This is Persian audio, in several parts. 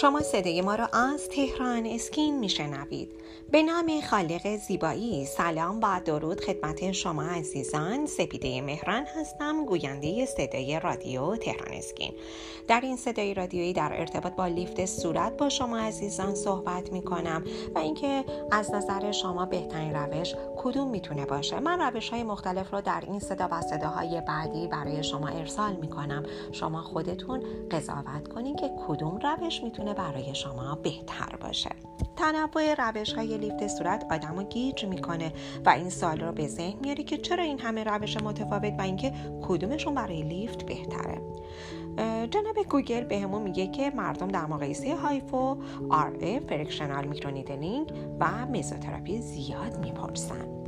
شما صدای ما را از تهران اسکین میشنوید. به نام خالق زیبایی. سلام و درود خدمت شما عزیزان. سپیده مهران هستم گوینده صدای رادیو تهران اسکین. در این صدای رادیویی در ارتباط با لیفت صورت با شما عزیزان صحبت می کنم و اینکه از نظر شما بهترین روش کدوم می‌تونه باشه؟ من روش های مختلف رو در این صدا و صداهای بعدی برای شما ارسال می کنم شما خودتون قضاوت کنید که کدوم روش می‌تونه برای شما بهتر باشه. تنوع روش های لیفت صورت آدم رو گیج می‌کنه و این سوال رو به ذهن میاری که چرا این همه روش متفاوت و اینکه کدومشون برای لیفت بهتره. جناب گوگل بهمون میگه که مردم در مقایسه هایفو، RF fractional microneedling و مزوتراپی زیاد می‌پرسن.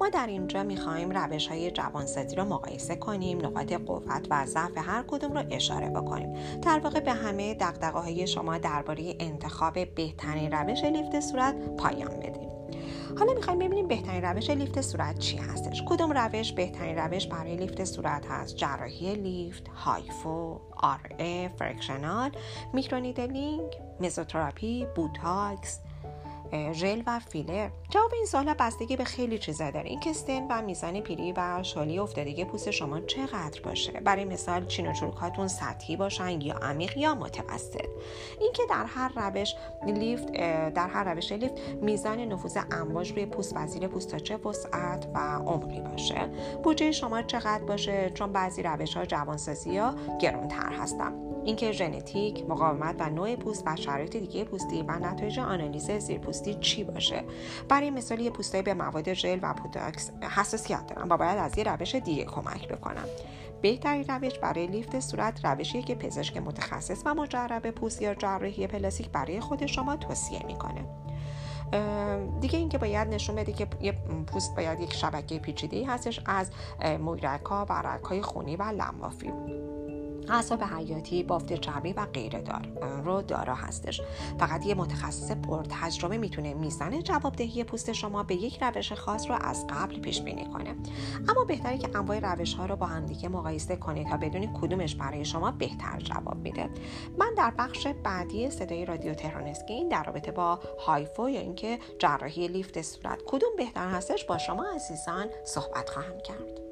ما در اینجا می‌خوایم روش های جوانسازی رو مقایسه کنیم نقاط قوت و ضعف هر کدوم رو اشاره بکنیم. در واقع به همه دغدغه های شما درباره انتخاب بهترین روش لیفت صورت پایان بدیم. حالا می‌خوایم ببینیم بهترین روش لیفت صورت چی هستش. کدوم روش بهترین روش برای لیفت صورت هست؟ جراحی لیفت هایفو RF fractional microneedling مزوتراپی بوتاکس. ژل و فیلر. جواب این سوال بستگی به خیلی چیزا داره. اینکه سن و میزان پیری و شالی افتادگی پوست شما چقدر باشه؟ برای مثال چین و چروکاتون سطحی باشن یا عمیق یا متوسط. اینکه در هر روش لیفت در هر روش لیفت میزان نفوذ امواج روی پوست و زیر پوست تا چه وسعت و عمقی باشه؟ بودجه شما چقدر باشه؟ چون بعضی روش ها جوانسازی ها گرونتر هستن. اینکه ژنتیک مقاومت و نوع پوست و شرایط دیگه پوستی و نتایج آنالیز زیرپوستی چی باشه؟ برای مثال یه پوستایی به مواد ژل و بوتاکس حساسیت دارن و باید از یه روش دیگه کمک بکنم. بهترین روش برای لیفت صورت روشیه که پزشک متخصص و مجرب پوست یا جراحی پلاستیک برای خود شما توصیه می‌کنه. دیگه اینکه باید نشون بده که یه پوست باید یک شبکه پیچیده هستش از مویرگ های خونی و لنفاوی اعصاب حیاتی بافت چربی و غیره دار رو دارا هستش. فقط یه متخصص تجربه می‌تونه میزان جوابدهی پوست شما به یک روش خاص رو از قبل پیش بینی کنه. اما بهتره که انواع روش ها رو با هم دیگه مقایسه کنید تا بدونید کدومش برای شما بهتر جواب میده. من در بخش بعدی صدای رادیو تهران اسکین در رابطه با هایفو یا اینکه جراحی لیفت صورت کدوم بهتر هستش با شما عزیزان صحبت خواهم کرد.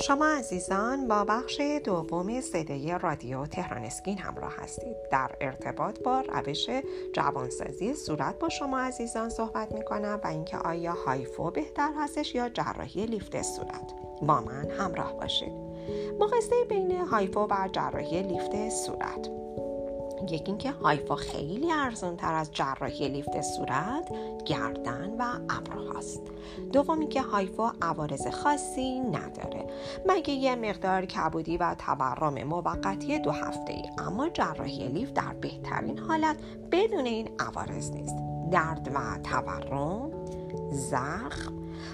شما عزیزان با بخش دوم صدای رادیو تهران اسکین همراه هستید. در ارتباط با روش جوانسازی صورت با شما عزیزان صحبت می کنم و اینکه آیا هایفو بهتر هستش یا جراحی لیفت صورت. با من همراه باشید. مقایسه بین هایفو و جراحی لیفت صورت. یکی اینکه هایفا خیلی ارزان تر از جراحی لیفت صورت گردن و ابروهاست دومی که هایفا عوارض خاصی نداره. مگه یه مقدار کبودی و تورم موقتی دو هفته ای اما جراحی لیفت در بهترین حالت بدون این عوارض نیست؟ درد و تورم زخم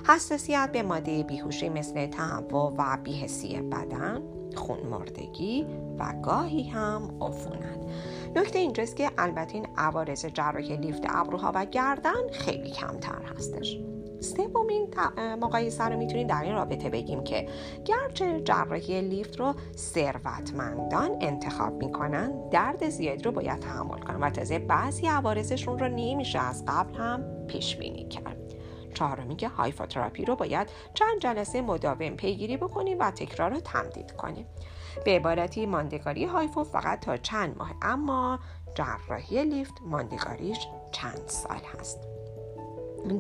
حساسیت به ماده بیهوشی مثل تهوع و بیهسی بدن خون مردگی و گاهی هم عفونت. نکته اینجاست که البته این عوارض جراحی لیفت ابروها و گردن خیلی کمتر هستش. سومین مقایسه رو می‌تونیم در این رابطه بگیم که گرچه جراحی لیفت رو ثروتمندان انتخاب می‌کنن درد زیادی رو باید تحمل کنن و تازه بعضی عوارضشون رو نمیشه از قبل هم پیش بینی کرد. چهارمی که هایفاتراپی رو باید چند جلسه مداوم پیگیری بکنیم و تکرار رو تمدید کنیم به عبارتی ماندگاری هایفو فقط تا چند ماه اما جراحی لیفت ماندگاریش چند سال هست.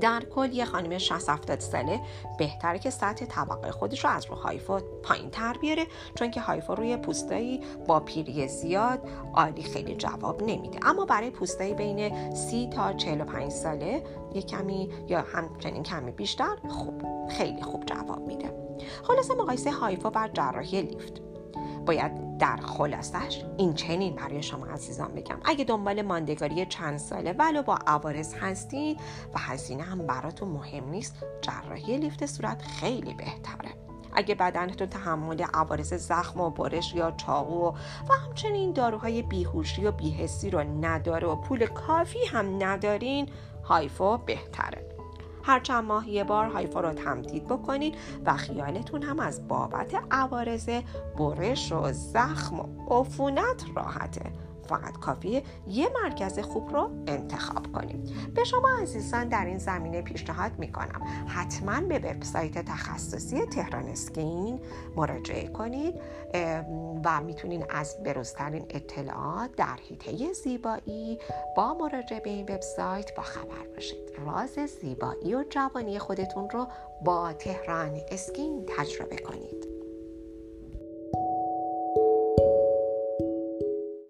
در کل یه خانم 60 70 ساله بهتره که سطح طبقه خودش رو از رو هایفا پایین تر بیاره چون که هایفا روی پوستایی با پیری زیاد عالی خیلی جواب نمیده. اما برای پوستایی بین 30 تا 45 ساله یه کمی یا همچنین کمی بیشتر خوب خیلی خوب جواب میده. خلاصه مقایسه هایفا بر جراحی لیفت. باید در خلاصش این چنین برای شما عزیزان بگم. اگه دنبال ماندگاری چند ساله ولو با عوارض هستید و هزینه هم براتون مهم نیست جراحی لیفت صورت خیلی بهتره. اگه بدنتون تحمل عوارض زخم و برش یا چاقو و همچنین داروهای بیهوشی و بیهسی رو نداره و پول کافی هم ندارین هایفو بهتره. هر چند ماه یه بار هایفا رو تمدید بکنید و خیالتون هم از بابت عوارض برش و زخم و عفونت راحته. فقط کافیه یه مرکز خوب رو انتخاب کنید به شما عزیزان در این زمینه پیشنهاد می‌کنم. حتما به وبسایت تخصصی تهران اسکین مراجعه کنید و می‌تونید از بروزترین اطلاعات در حیطه زیبایی با مراجعه به این وبسایت با خبر باشید. راز زیبایی و جوانی خودتون رو با تهران اسکین تجربه کنید.